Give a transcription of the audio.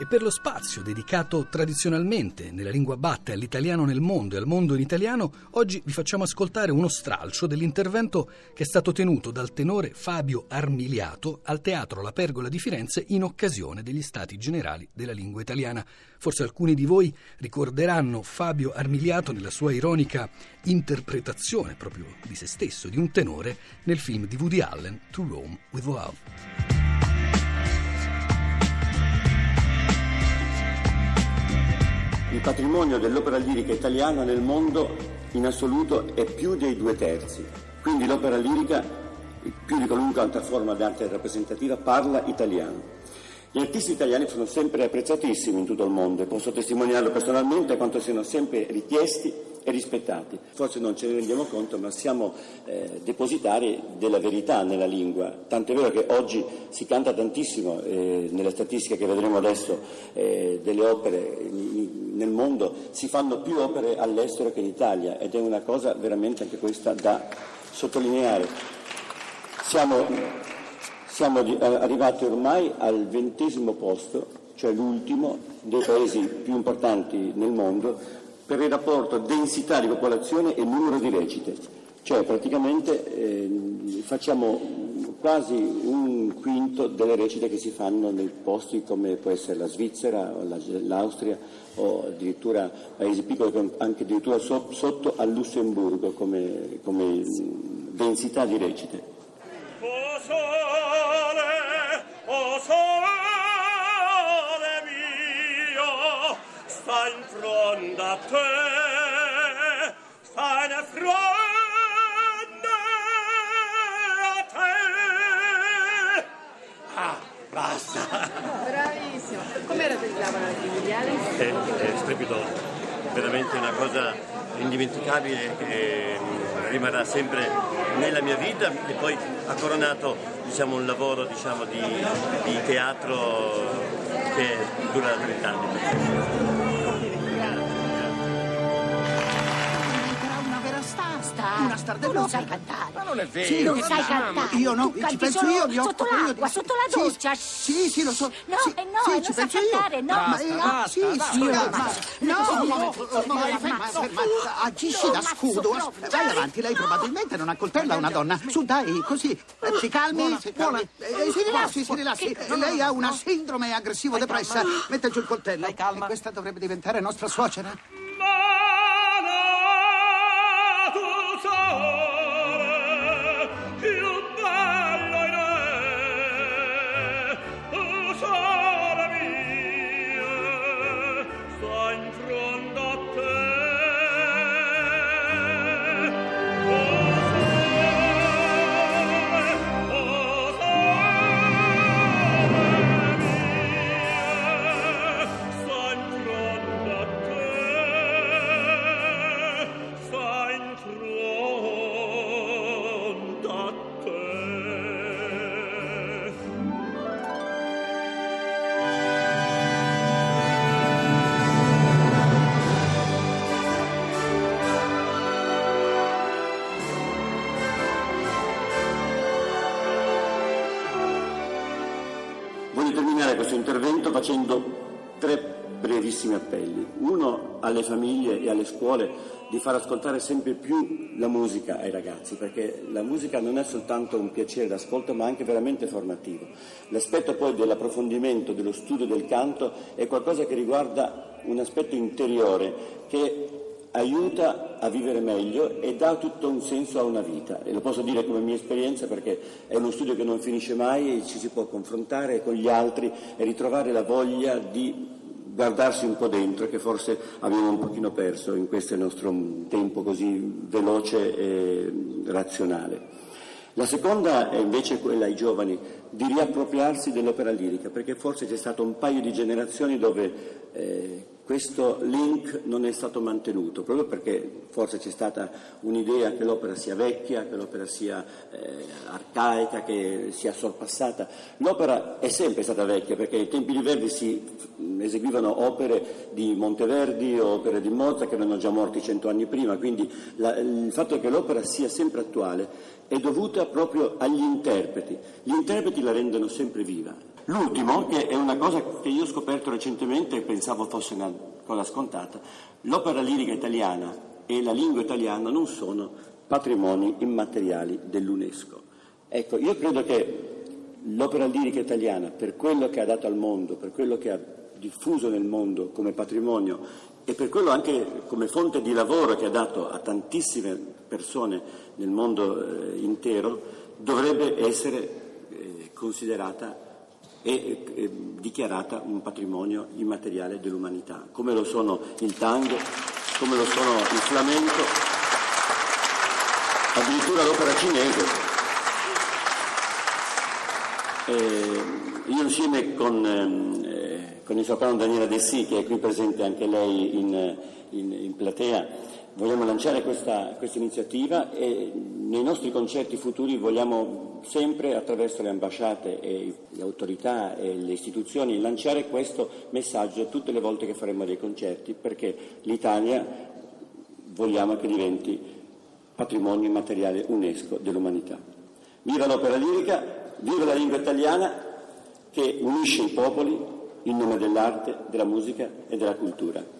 E per lo spazio dedicato tradizionalmente nella lingua batte all'italiano nel mondo e al mondo in italiano, oggi vi facciamo ascoltare uno stralcio dell'intervento che è stato tenuto dal tenore Fabio Armiliato al Teatro La Pergola di Firenze in occasione degli Stati Generali della lingua italiana. Forse alcuni di voi ricorderanno Fabio Armiliato nella sua ironica interpretazione proprio di se stesso, di un tenore, nel film di Woody Allen, To Rome with Love. Il patrimonio dell'opera lirica italiana nel mondo in assoluto è più dei due terzi, quindi l'opera lirica, più di qualunque altra forma d'arte rappresentativa, parla italiano. Gli artisti italiani sono sempre apprezzatissimi in tutto il mondo e posso testimoniarlo personalmente quanto siano sempre richiesti e rispettati. Forse non ce ne rendiamo conto, ma siamo eh, depositari della verità nella lingua. Tant'è vero che oggi si canta tantissimo, eh, nelle statistiche che vedremo adesso, eh, delle opere nel mondo, si fanno più opere all'estero che in Italia ed è una cosa veramente anche questa da sottolineare. Siamo siamo eh, arrivati ormai al ventesimo posto, cioè l'ultimo dei paesi più importanti nel mondo, per il rapporto densità di popolazione e numero di recite. Cioè praticamente eh, facciamo quasi un quinto delle recite che si fanno nei posti come può essere la Svizzera, l'Austria o addirittura paesi piccoli, anche addirittura sotto al Lussemburgo come, come densità di recite. in fronte a te, seine Freunde Com'era per il Viviale? È, è strepitoso, veramente una cosa indimenticabile che mm, rimarrà sempre nella mia vita e poi ha coronato diciamo, un lavoro diciamo, di, di teatro che dura 30 anni. Una star del Tu non sai cantare. Ma non è vero. Sì, non sai cantare. Io no, tu ci penso io, mi sotto occupo io l'acqua, sotto la doccia. Sì, sì, sì lo so. No, sì, eh no, sì, non ci sa penso cantare, io. no. Ma, eh, Basta, sì, basta. faccio. no, no, ma, ma, ma, agisci da scudo. proprio. Vai avanti, lei probabilmente non accoltella una donna. Su, dai, così. Eh, Si calmi, si calmi. Eh, Si rilassi, si rilassi. Lei ha una sindrome aggressivo-depressa. Mette giù il coltello. E questa dovrebbe diventare nostra suocera. Questo intervento facendo tre brevissimi appelli. Uno alle famiglie e alle scuole di far ascoltare sempre più la musica ai ragazzi, perché la musica non è soltanto un piacere d'ascolto, ma anche veramente formativo. L'aspetto poi dell'approfondimento, dello studio del canto è qualcosa che riguarda un aspetto interiore che aiuta a vivere meglio e dà tutto un senso a una vita. E lo posso dire come mia esperienza perché è uno studio che non finisce mai e ci si può confrontare con gli altri e ritrovare la voglia di guardarsi un po' dentro che forse abbiamo un pochino perso in questo nostro tempo così veloce e razionale. La seconda è invece quella ai giovani di riappropriarsi dell'opera lirica, perché forse c'è stato un paio di generazioni dove eh, questo link non è stato mantenuto, proprio perché forse c'è stata un'idea che l'opera sia vecchia, che l'opera sia eh, arcaica, che sia sorpassata. L'opera è sempre stata vecchia, perché ai tempi di Verdi si eseguivano opere di Monteverdi, opere di Mozart che erano già morti cento anni prima, quindi la, il fatto che l'opera sia sempre attuale è dovuta proprio agli interpreti. Gli interpreti la rendono sempre viva L'ultimo, che è una cosa che io ho scoperto recentemente e pensavo fosse una cosa scontata, l'opera lirica italiana e la lingua italiana non sono patrimoni immateriali dell'UNESCO. Ecco, io credo che l'opera lirica italiana, per quello che ha dato al mondo, per quello che ha diffuso nel mondo come patrimonio e per quello anche come fonte di lavoro che ha dato a tantissime persone nel mondo eh, intero, dovrebbe essere eh, considerata e eh, dichiarata un patrimonio immateriale dell'umanità, come lo sono il tango, come lo sono il flamenco, addirittura l'opera cinese. Eh, io insieme con, eh, con il soprano Daniela Dessì, che è qui presente anche lei in, in, in platea, vogliamo lanciare questa, questa, iniziativa e nei nostri concerti futuri vogliamo sempre attraverso le ambasciate e le autorità e le istituzioni lanciare questo messaggio tutte le volte che faremo dei concerti perché l'Italia vogliamo che diventi patrimonio immateriale UNESCO dell'umanità. Viva l'opera lirica, viva la lingua italiana che unisce i popoli in nome dell'arte, della musica e della cultura.